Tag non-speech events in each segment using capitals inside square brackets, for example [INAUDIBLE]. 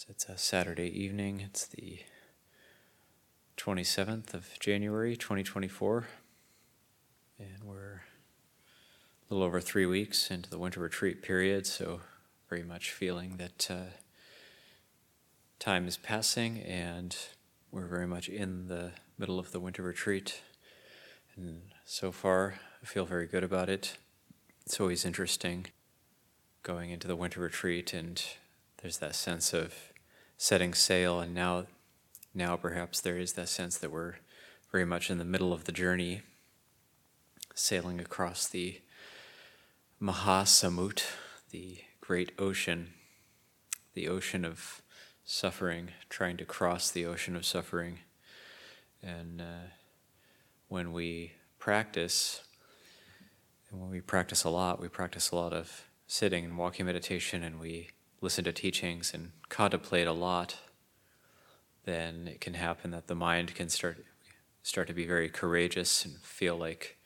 So it's a Saturday evening. It's the 27th of January, 2024. And we're a little over three weeks into the winter retreat period, so very much feeling that uh, time is passing and we're very much in the middle of the winter retreat. And so far, I feel very good about it. It's always interesting going into the winter retreat and there's that sense of setting sail, and now, now perhaps there is that sense that we're very much in the middle of the journey, sailing across the Mahasamut, the great ocean, the ocean of suffering, trying to cross the ocean of suffering. And uh, when we practice, and when we practice a lot, we practice a lot of sitting and walking meditation, and we listen to teachings and contemplate a lot, then it can happen that the mind can start start to be very courageous and feel like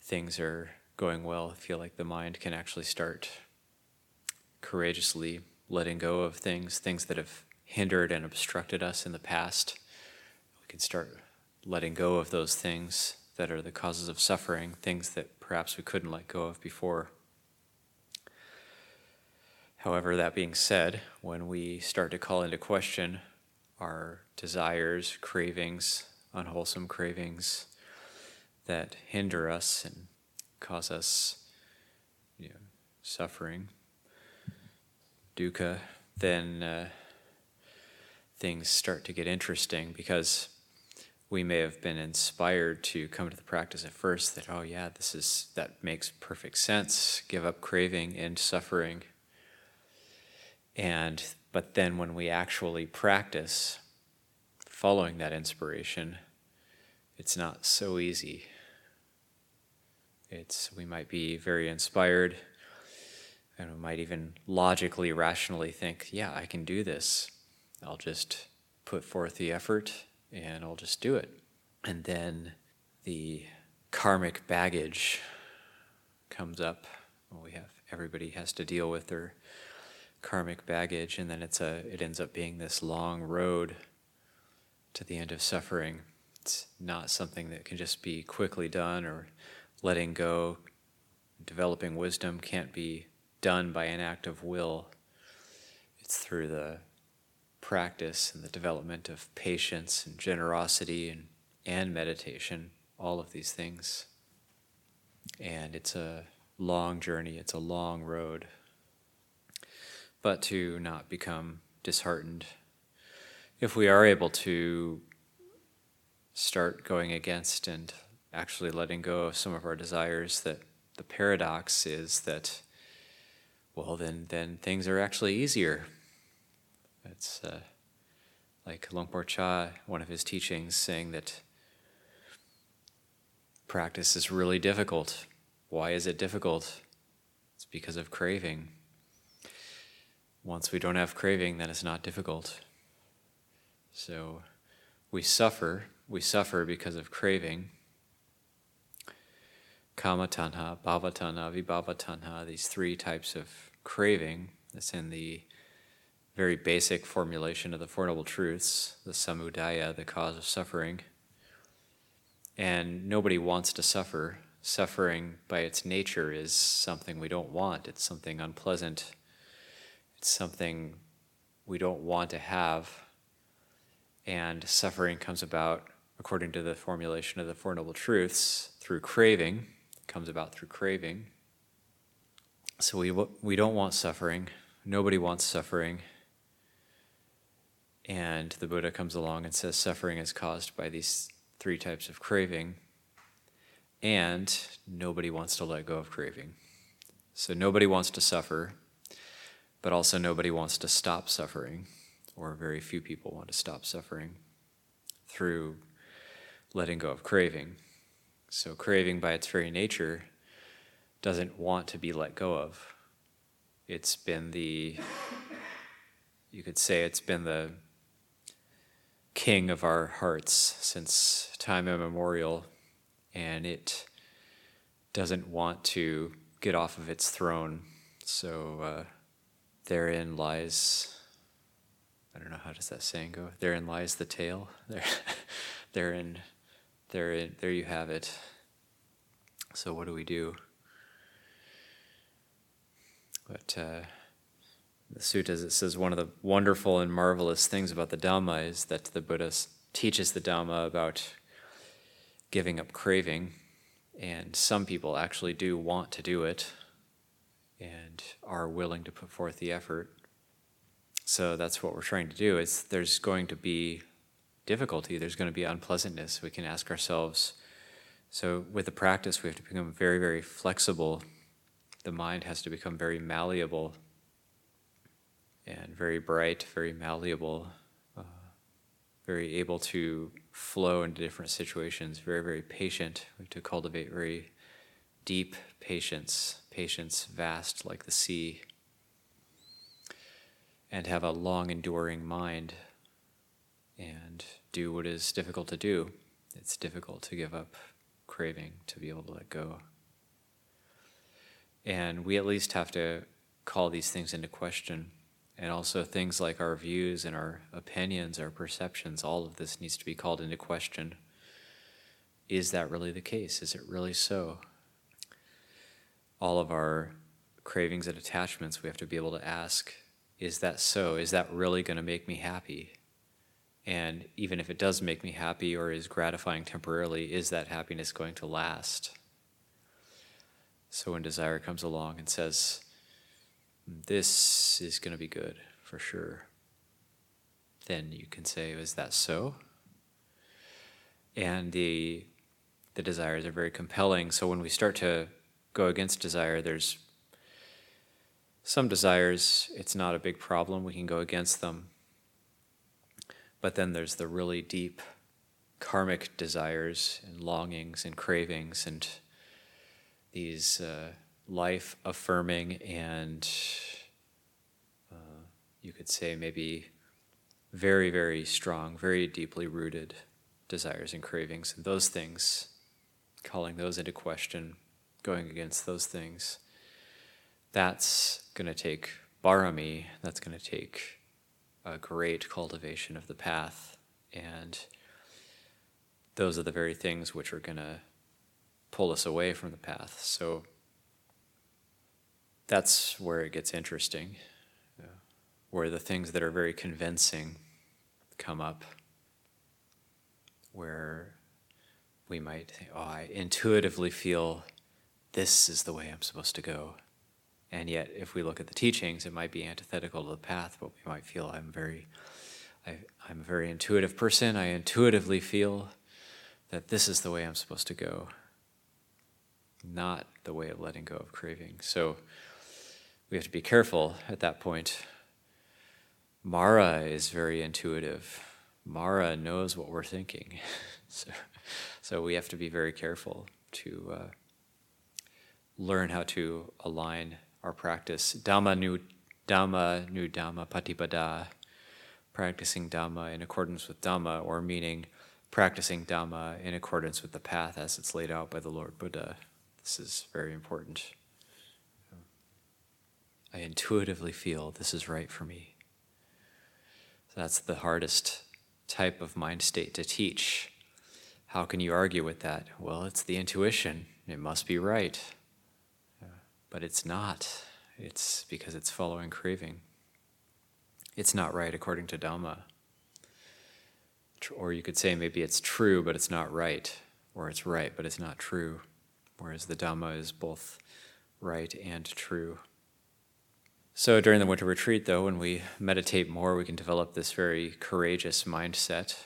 things are going well. Feel like the mind can actually start courageously letting go of things, things that have hindered and obstructed us in the past. We can start letting go of those things that are the causes of suffering, things that perhaps we couldn't let go of before. However, that being said, when we start to call into question our desires, cravings, unwholesome cravings that hinder us and cause us you know, suffering, dukkha, then uh, things start to get interesting because we may have been inspired to come to the practice at first that, oh yeah, this is that makes perfect sense. Give up craving and suffering and but then when we actually practice following that inspiration, it's not so easy. It's we might be very inspired and we might even logically, rationally think, yeah, I can do this. I'll just put forth the effort and I'll just do it. And then the karmic baggage comes up. Well, we have everybody has to deal with their karmic baggage, and then it's a it ends up being this long road to the end of suffering. It's not something that can just be quickly done or letting go. Developing wisdom can't be done by an act of will. It's through the practice and the development of patience and generosity and, and meditation, all of these things. And it's a long journey, it's a long road but to not become disheartened. If we are able to start going against and actually letting go of some of our desires, that the paradox is that, well, then, then things are actually easier. It's uh, like Luang Por Chah, one of his teachings, saying that practice is really difficult. Why is it difficult? It's because of craving. Once we don't have craving, then it's not difficult. So we suffer. We suffer because of craving. Kama tanha, bhava tanha, vibhava tanha, these three types of craving. That's in the very basic formulation of the Four Noble Truths, the samudaya, the cause of suffering. And nobody wants to suffer. Suffering by its nature is something we don't want, it's something unpleasant it's something we don't want to have. And suffering comes about, according to the formulation of the Four Noble Truths, through craving. It comes about through craving. So we, we don't want suffering. Nobody wants suffering. And the Buddha comes along and says suffering is caused by these three types of craving. And nobody wants to let go of craving. So nobody wants to suffer but also nobody wants to stop suffering, or very few people want to stop suffering through letting go of craving. So, craving by its very nature doesn't want to be let go of. It's been the, you could say, it's been the king of our hearts since time immemorial, and it doesn't want to get off of its throne. So, uh, therein lies I don't know how does that saying go. Therein lies the tale. There, [LAUGHS] therein, therein, there you have it. So what do we do? But uh, the suttas it says one of the wonderful and marvelous things about the Dhamma is that the Buddha teaches the Dhamma about giving up craving, and some people actually do want to do it and are willing to put forth the effort. So that's what we're trying to do. Is there's going to be difficulty, there's going to be unpleasantness. We can ask ourselves. So with the practice, we have to become very, very flexible. The mind has to become very malleable and very bright, very malleable, uh, very able to flow into different situations, very, very patient. We have to cultivate very deep patience, patience vast like the sea, and have a long enduring mind and do what is difficult to do. It's difficult to give up craving, to be able to let go. And we at least have to call these things into question. And also, things like our views and our opinions, our perceptions, all of this needs to be called into question. Is that really the case? Is it really so? All of our cravings and attachments, we have to be able to ask is that so? Is that really going to make me happy? And even if it does make me happy or is gratifying temporarily, is that happiness going to last? So when desire comes along and says, This is going to be good for sure, then you can say, Is that so? And the, the desires are very compelling. So when we start to go against desire, there's some desires, it's not a big problem, we can go against them. But then there's the really deep karmic desires and longings and cravings and these uh, life affirming and uh, you could say maybe very, very strong, very deeply rooted desires and cravings. And those things, calling those into question, going against those things, that's going to take barami, that's going to take a great cultivation of the path. And those are the very things which are going to pull us away from the path. So that's where it gets interesting, where the things that are very convincing come up, where we might oh, I intuitively feel this is the way I'm supposed to go. And yet, if we look at the teachings, it might be antithetical to the path, but we might feel I'm very, I, I'm a very intuitive person. I intuitively feel that this is the way I'm supposed to go, not the way of letting go of craving. So we have to be careful at that point. Mara is very intuitive. Mara knows what we're thinking. [LAUGHS] so, so we have to be very careful to uh, learn how to align our practice. Dhamma nu Dhamma nu Dhamma patipada, practicing Dhamma in accordance with Dhamma, or meaning practicing Dhamma in accordance with the path as it's laid out by the Lord Buddha. This is very important. I intuitively feel this is right for me. So that's the hardest type of mind state to teach. How can you argue with that? Well, it's the intuition. It must be right. But it's not. It's because it's following craving. It's not right according to Dhamma. Or you could say maybe it's true, but it's not right. Or it's right, but it's not true. Whereas the Dhamma is both right and true. So during the winter retreat, though, when we meditate more, we can develop this very courageous mindset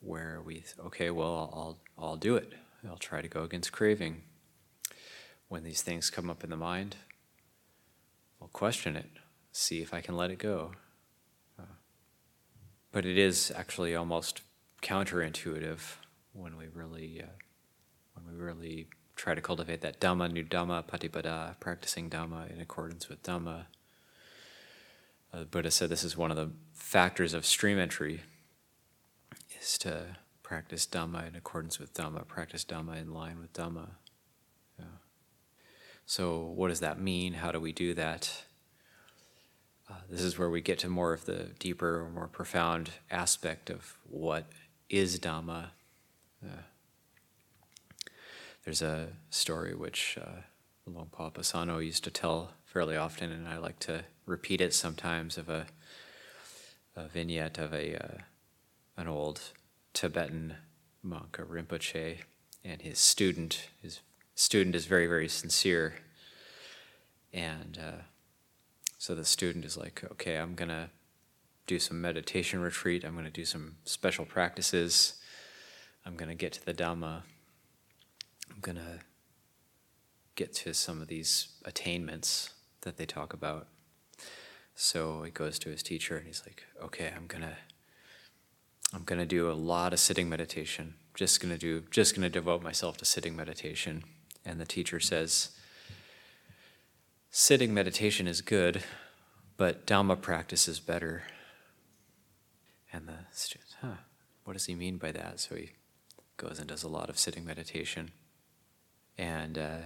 where we, okay, well, I'll, I'll do it. I'll try to go against craving when these things come up in the mind, I'll question it, see if I can let it go. Uh, but it is actually almost counterintuitive when we really, uh, when we really try to cultivate that Dhamma Nudhamma patipada, practicing Dhamma in accordance with Dhamma. Uh, the Buddha said this is one of the factors of stream entry, is to practice Dhamma in accordance with Dhamma, practice Dhamma in line with Dhamma. So, what does that mean? How do we do that? Uh, this is where we get to more of the deeper, more profound aspect of what is Dhamma. Uh, there's a story which uh, Luang Por Pasanno used to tell fairly often, and I like to repeat it sometimes of a, a vignette of a uh, an old Tibetan monk, a Rinpoche, and his student. His student is very, very sincere, and uh, so the student is like, "Okay, I'm gonna do some meditation retreat. I'm gonna do some special practices. I'm gonna get to the Dhamma." I'm going to get to some of these attainments that they talk about. So he goes to his teacher and he's like, "Okay, I'm going to I'm going to do a lot of sitting meditation. Just going to do just going to devote myself to sitting meditation." And the teacher says, "Sitting meditation is good, but Dhamma practice is better." And the student, "Huh, what does he mean by that?" So he goes and does a lot of sitting meditation. And uh,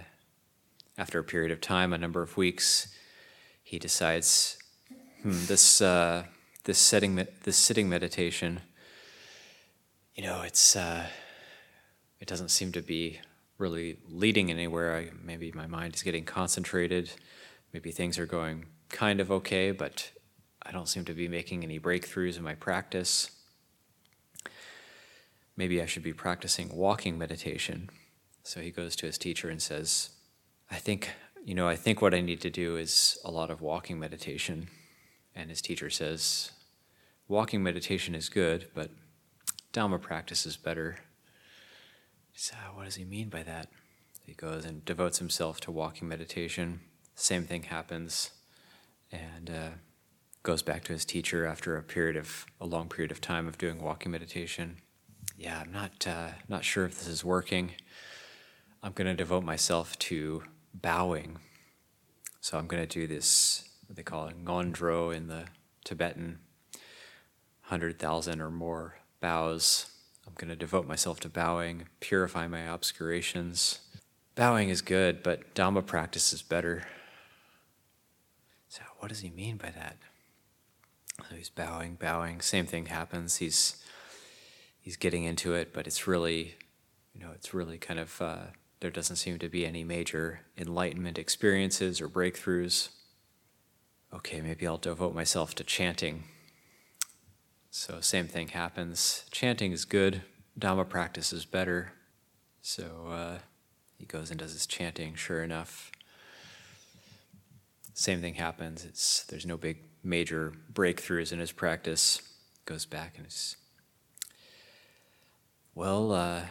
after a period of time, a number of weeks, he decides, hmm, this uh, this setting this sitting meditation, you know, it's uh, it doesn't seem to be really leading anywhere. I, maybe my mind is getting concentrated. Maybe things are going kind of okay, but I don't seem to be making any breakthroughs in my practice. Maybe I should be practicing walking meditation so he goes to his teacher and says, I think, you know, I think what I need to do is a lot of walking meditation. And his teacher says, Walking meditation is good, but Dhamma practice is better. Says, oh, What does he mean by that? He goes and devotes himself to walking meditation. Same thing happens, and uh, goes back to his teacher after a period of a long period of time of doing walking meditation. Yeah, I'm not uh, not sure if this is working. I'm going to devote myself to bowing. So I'm going to do this, what they call it, ngondro in the Tibetan, 100,000 or more bows. I'm going to devote myself to bowing, purify my obscurations. Bowing is good, but Dhamma practice is better. So, what does he mean by that? So he's bowing, bowing. Same thing happens. He's he's getting into it, but it's really, you know, it's really kind of uh, there doesn't seem to be any major enlightenment experiences or breakthroughs. Okay, maybe I'll devote myself to chanting. So, same thing happens. Chanting is good, Dhamma practice is better. So, uh, he goes and does his chanting, sure enough. Same thing happens. It's, there's no big major breakthroughs in his practice. Goes back and is, well, uh,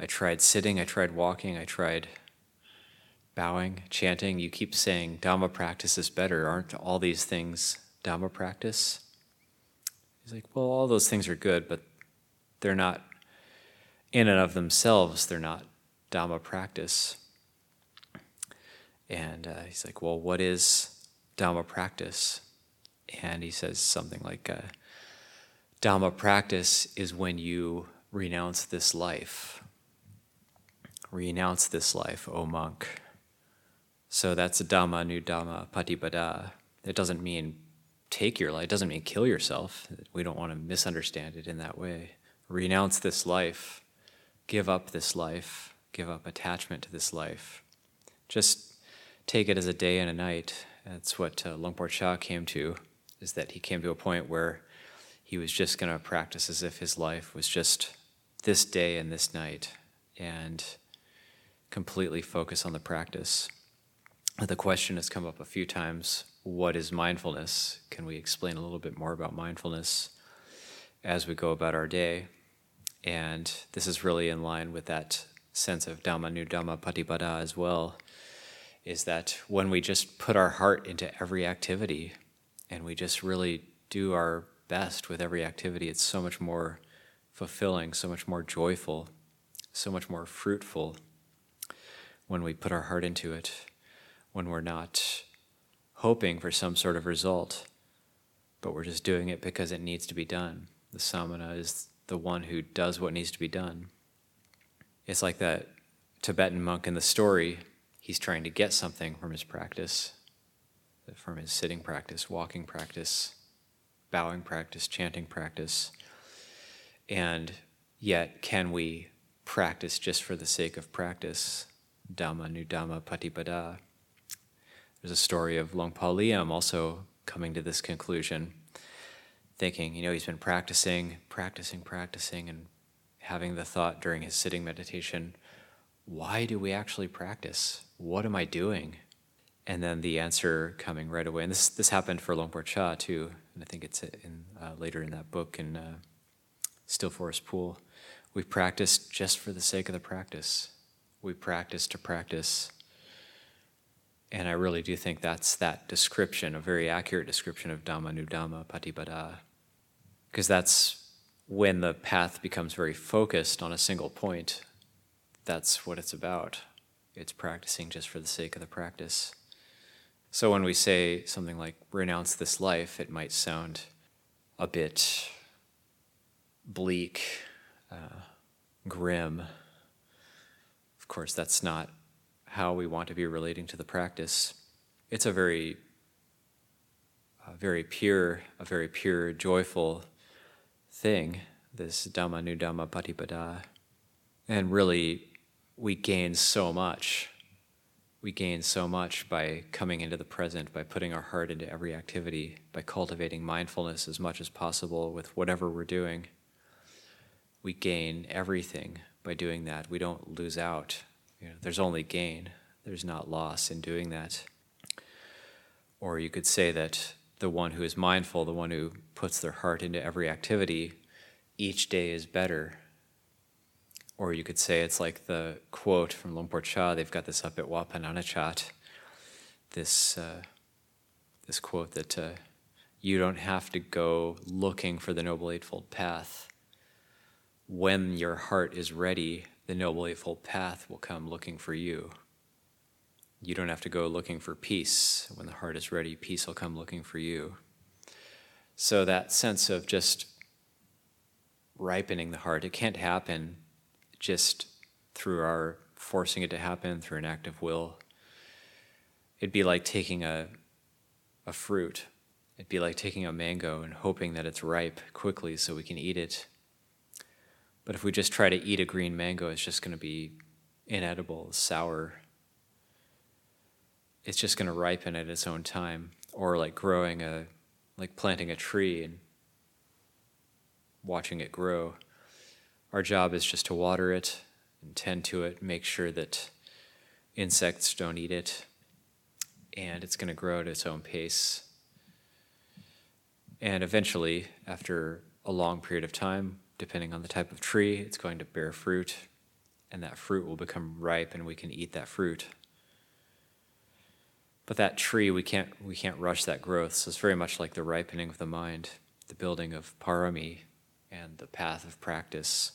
I tried sitting, I tried walking, I tried bowing, chanting. You keep saying Dhamma practice is better. Aren't all these things Dhamma practice? He's like, well, all those things are good, but they're not, in and of themselves, they're not Dhamma practice. And uh, he's like, well, what is Dhamma practice? And he says something like, uh, Dhamma practice is when you renounce this life renounce this life, O monk. So that's a Dhamma Nudhamma Patipada. It doesn't mean take your life, it doesn't mean kill yourself. We don't want to misunderstand it in that way. Renounce this life, give up this life, give up attachment to this life. Just take it as a day and a night. That's what uh, Luang Cha came to, is that he came to a point where he was just going to practice as if his life was just this day and this night. And completely focus on the practice. The question has come up a few times what is mindfulness? Can we explain a little bit more about mindfulness as we go about our day? And this is really in line with that sense of Dhamma Nudhamma Patipada as well, is that when we just put our heart into every activity and we just really do our best with every activity, it's so much more fulfilling, so much more joyful, so much more fruitful when we put our heart into it, when we're not hoping for some sort of result, but we're just doing it because it needs to be done. The samana is the one who does what needs to be done. It's like that Tibetan monk in the story, he's trying to get something from his practice. from his sitting practice, walking practice, bowing practice, chanting practice. And yet, can we practice just for the sake of practice? Dhamma Nudhamma Patipada. There's a story of Luang Por Liam also coming to this conclusion, thinking, you know, he's been practicing, practicing, practicing, and having the thought during his sitting meditation, why do we actually practice? What am I doing? And then the answer coming right away. And this, this happened for Luang Por Chah too. And I think it's in, uh, later in that book in uh, Still Forest Pool. We practice just for the sake of the practice. We practice to practice. And I really do think that's that description, a very accurate description of Dhamma Nudhamma Patipada. Because that's when the path becomes very focused on a single point. That's what it's about. It's practicing just for the sake of the practice. So when we say something like renounce this life, it might sound a bit bleak, uh, grim. Of course, that's not how we want to be relating to the practice. It's a very, a very pure, a very pure, joyful thing, this Dhamma Nudhamma Patipada. And really, we gain so much we gain so much by coming into the present, by putting our heart into every activity, by cultivating mindfulness as much as possible with whatever we're doing. We gain everything by doing that. We don't lose out. You know, there's only gain, there's not loss in doing that. Or you could say that the one who is mindful, the one who puts their heart into every activity, each day is better or you could say it's like the quote from Luang Por Chah, they've got this up at Wat Pah Nanachat, this, uh, this quote that uh, you don't have to go looking for the Noble Eightfold Path. When your heart is ready, the Noble Eightfold Path will come looking for you. You don't have to go looking for peace. When the heart is ready, peace will come looking for you. So, that sense of just ripening the heart, it can't happen just through our forcing it to happen through an act of will. It'd be like taking a, a fruit. It'd be like taking a mango and hoping that it's ripe quickly so we can eat it. But if we just try to eat a green mango, it's just going to be inedible, sour. It's just going to ripen at its own time. Or like growing a, like planting a tree and watching it grow. Our job is just to water it and tend to it, make sure that insects don't eat it, and it's going to grow at its own pace. And eventually, after a long period of time, depending on the type of tree, it's going to bear fruit, and that fruit will become ripe, and we can eat that fruit. But that tree, we can't, we can't rush that growth. So it's very much like the ripening of the mind, the building of parami, and the path of practice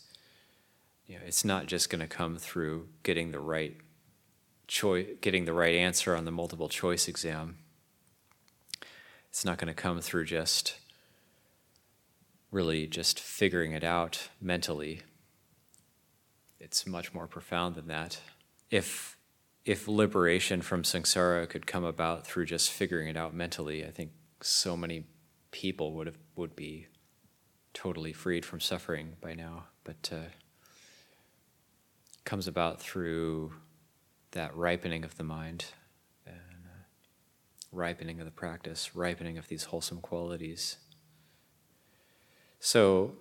you know, it's not just going to come through getting the right choice, getting the right answer on the multiple choice exam. It's not going to come through just really just figuring it out mentally. It's much more profound than that. If if liberation from samsara could come about through just figuring it out mentally, I think so many people would have would be totally freed from suffering by now. But uh, comes about through that ripening of the mind and uh, ripening of the practice, ripening of these wholesome qualities. So,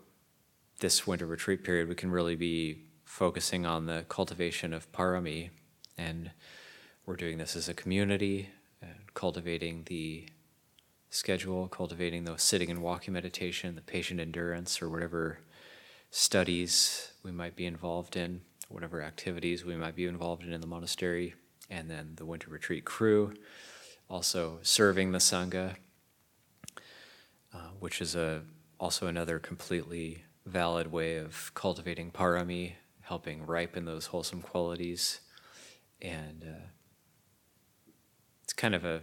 this winter retreat period, we can really be focusing on the cultivation of parami, and we're doing this as a community, cultivating the schedule, cultivating the sitting and walking meditation, the patient endurance, or whatever studies we might be involved in whatever activities we might be involved in in the monastery, and then the winter retreat crew, also serving the Sangha, uh, which is a, also another completely valid way of cultivating parami, helping ripen those wholesome qualities. And uh, it's kind of a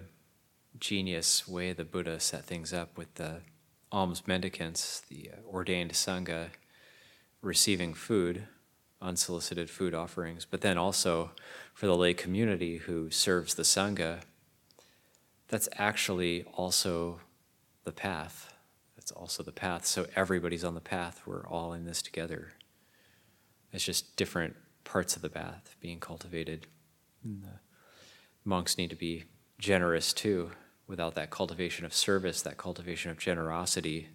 genius way the Buddha set things up with the alms mendicants, the uh, ordained Sangha, receiving food unsolicited food offerings, but then also for the lay community who serves the Sangha, that's actually also the path. That's also the path. So everybody's on the path. We're all in this together. It's just different parts of the path being cultivated. And the monks need to be generous too. Without that cultivation of service, that cultivation of generosity,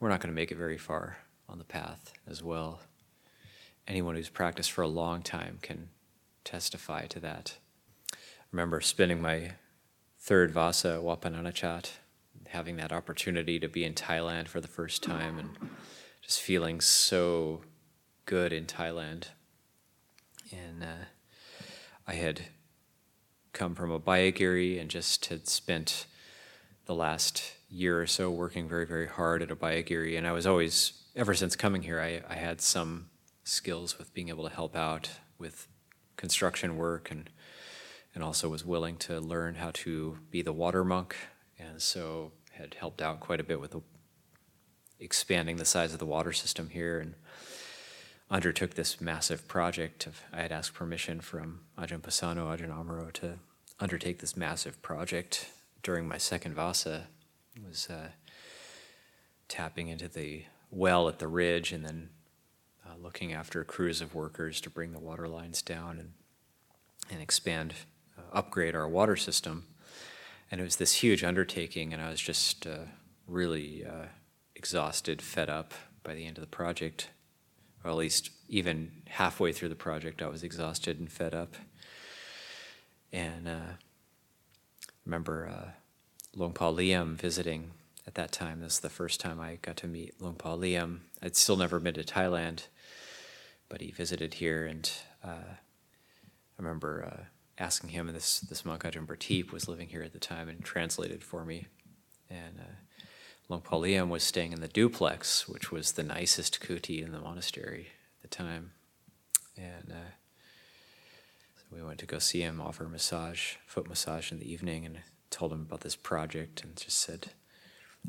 we're not going to make it very far on the path as well. Anyone who's practiced for a long time can testify to that. I remember spending my third Vasa at Wat Pah Nanachat, having that opportunity to be in Thailand for the first time and just feeling so good in Thailand. And uh, I had come from a Abhayagiri and just had spent the last year or so working very, very hard at a Abhayagiri. And I was always, ever since coming here, I, I had some skills with being able to help out with construction work and and also was willing to learn how to be the water monk and so had helped out quite a bit with the, expanding the size of the water system here and undertook this massive project of I had asked permission from Ajahn Pasanno, Ajahn Amaro to undertake this massive project during my second Vasa was uh, tapping into the well at the ridge and then uh, looking after crews of workers to bring the water lines down and, and expand, uh, upgrade our water system. And it was this huge undertaking, and I was just uh, really uh, exhausted, fed up by the end of the project. Or at least even halfway through the project, I was exhausted and fed up. And uh, remember uh, Luang Por Liam visiting at that time. This is the first time I got to meet Luang Por Liam. I'd still never been to Thailand, but he visited here, and uh, I remember uh, asking him, and this, this monk Ajahn Prateep was living here at the time and translated for me. And uh, Luang Por Liam was staying in the duplex, which was the nicest kuti in the monastery at the time. And uh, so we went to go see him, offer massage, foot massage in the evening, and told him about this project and just said,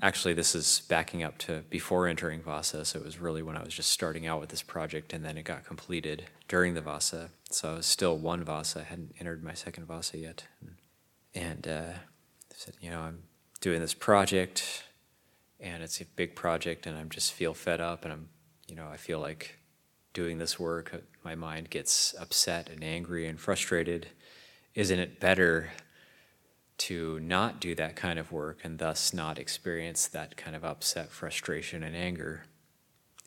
actually, this is backing up to before entering Vasa, so it was really when I was just starting out with this project, and then it got completed during the Vasa. So I was still one Vasa, I hadn't entered my second Vasa yet. And uh, I said, you know, I'm doing this project, and it's a big project, and I'm just feel fed up, and I'm, you know, I feel like doing this work, my mind gets upset and angry and frustrated. Isn't it better to not do that kind of work and thus not experience that kind of upset, frustration, and anger?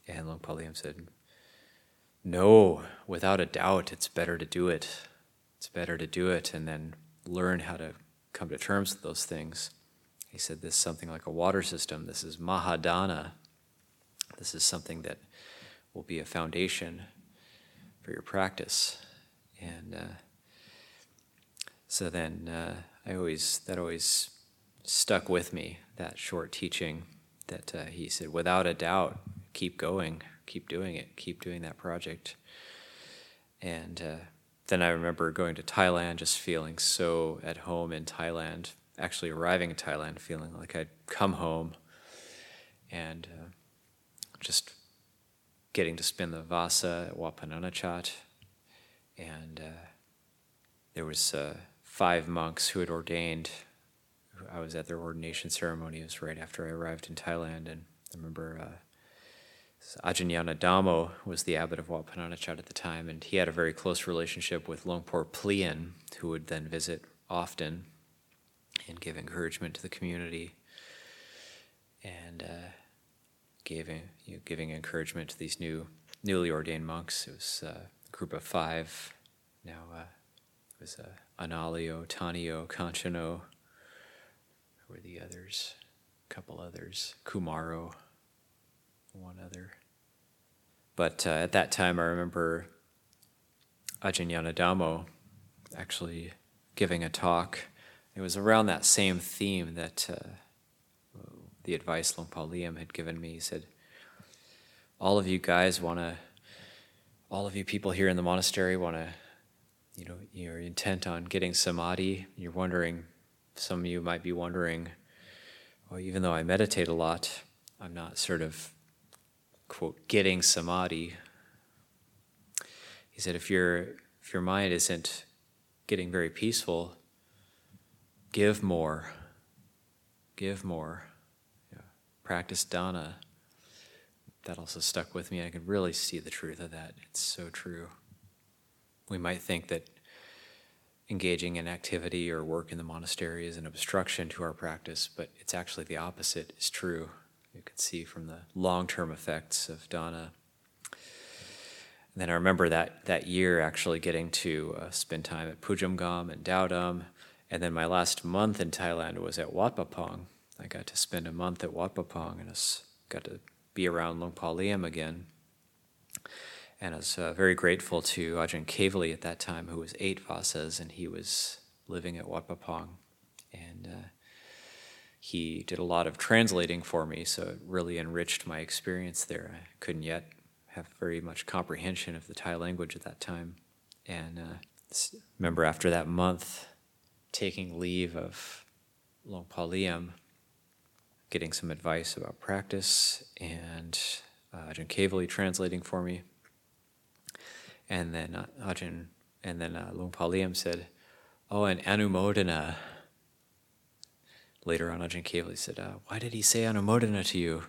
And Luang Por Liam said, No, without a doubt, it's better to do it. It's better to do it and then learn how to come to terms with those things. He said, This is something like a water system. This is Mahadana. This is something that will be a foundation for your practice. And uh, so then uh, I always, that always stuck with me, that short teaching that uh, he said, without a doubt, keep going, keep doing it, keep doing that project. And uh, then I remember going to Thailand, just feeling so at home in Thailand, actually arriving in Thailand, feeling like I'd come home and uh, just getting to spend the Vasa at Wat Pah Nanachat. And uh, there was uh, five monks who had ordained. I was at their ordination ceremony. It was right after I arrived in Thailand. And I remember uh, Ajahn Dhammo was the abbot of Wat Pah Nanachat at the time. And he had a very close relationship with Longpo Plian, who would then visit often and give encouragement to the community. And uh, giving you know, giving encouragement to these new newly ordained monks. It was uh, a group of five. Now uh, it was uh, Analio, Tanio, Kanchano. Who were the others? A couple others. Kumaro, one other. But uh, at that time, I remember Ajahn Dhammo actually giving a talk. It was around that same theme that uh, the advice Luang Por Liam had given me. He said, All of you guys want to, all of you people here in the monastery want to, you know, you're intent on getting samadhi. You're wondering, some of you might be wondering, well, even though I meditate a lot, I'm not sort of, quote, getting samadhi. He said, if, your if your mind isn't getting very peaceful, give more, give more, yeah. practice dana. That also stuck with me. I could really see the truth of that. It's so true. We might think that engaging in activity or work in the monastery is an obstruction to our practice, but it's actually the opposite is true. You can see from the long-term effects of dana. And then I remember that that year actually getting to uh, spend time at Poo Jom Gom and Dtao Dum, and then my last month in Thailand was at Wat Pah Pong. I got to spend a month at Wat Pah Pong and I got to be around Luang Por Liam again. And I was uh, very grateful to Ajahn Kevali at that time, who was eight vasas, and he was living at Wat Pah And uh, he did a lot of translating for me, so it really enriched my experience there. I couldn't yet have very much comprehension of the Thai language at that time. And uh, remember after that month, taking leave of Luang Por Liam, getting some advice about practice, and uh, Ajahn Kevali translating for me. And then uh, Ajahn, and then uh, Luang Por Liam said, "Oh, and Anumodana." Later on, Ajahn Kevali said, uh, "Why did he say Anumodana to you?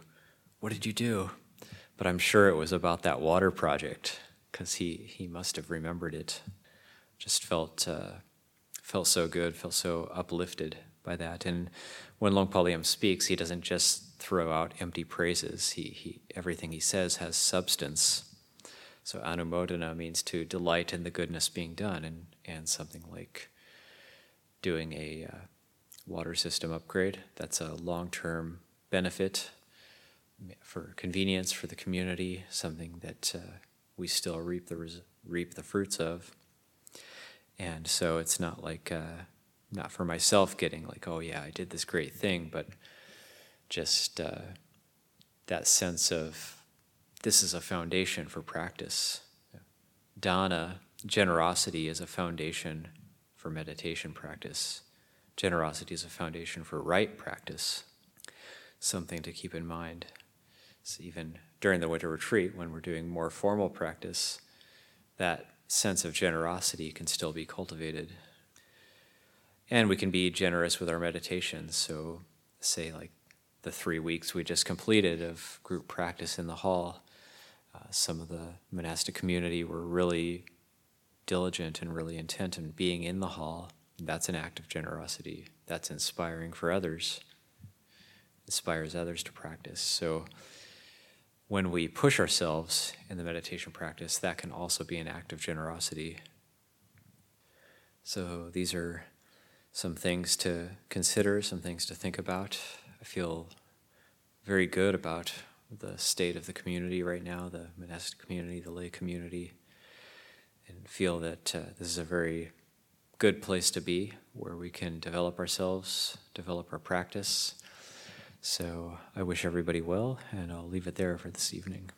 What did you do?" But I'm sure it was about that water project because he he must have remembered it. Just felt uh, felt so good, felt so uplifted by that. And when Luang Por Liam speaks, he doesn't just throw out empty praises. He, he everything he says has substance. So anumodana means to delight in the goodness being done, and, and something like doing a uh, water system upgrade. That's a long term benefit for convenience for the community, something that uh, we still reap the, res- reap the fruits of. And so it's not like, uh, not for myself getting like, oh yeah, I did this great thing, but just uh, that sense of this is a foundation for practice. Dana, generosity, is a foundation for meditation practice. Generosity is a foundation for right practice. Something to keep in mind. So even during the winter retreat, when we're doing more formal practice, that sense of generosity can still be cultivated. And we can be generous with our meditations. So, say, like the three weeks we just completed of group practice in the hall, uh, some of the monastic community were really diligent and really intent in being in the hall. That's an act of generosity. That's inspiring for others, inspires others to practice. So, when we push ourselves in the meditation practice, that can also be an act of generosity. So, these are some things to consider, some things to think about. I feel very good about the state of the community right now, the monastic community, the lay community, and feel that uh, this is a very good place to be where we can develop ourselves, develop our practice. So I wish everybody well, and I'll leave it there for this evening.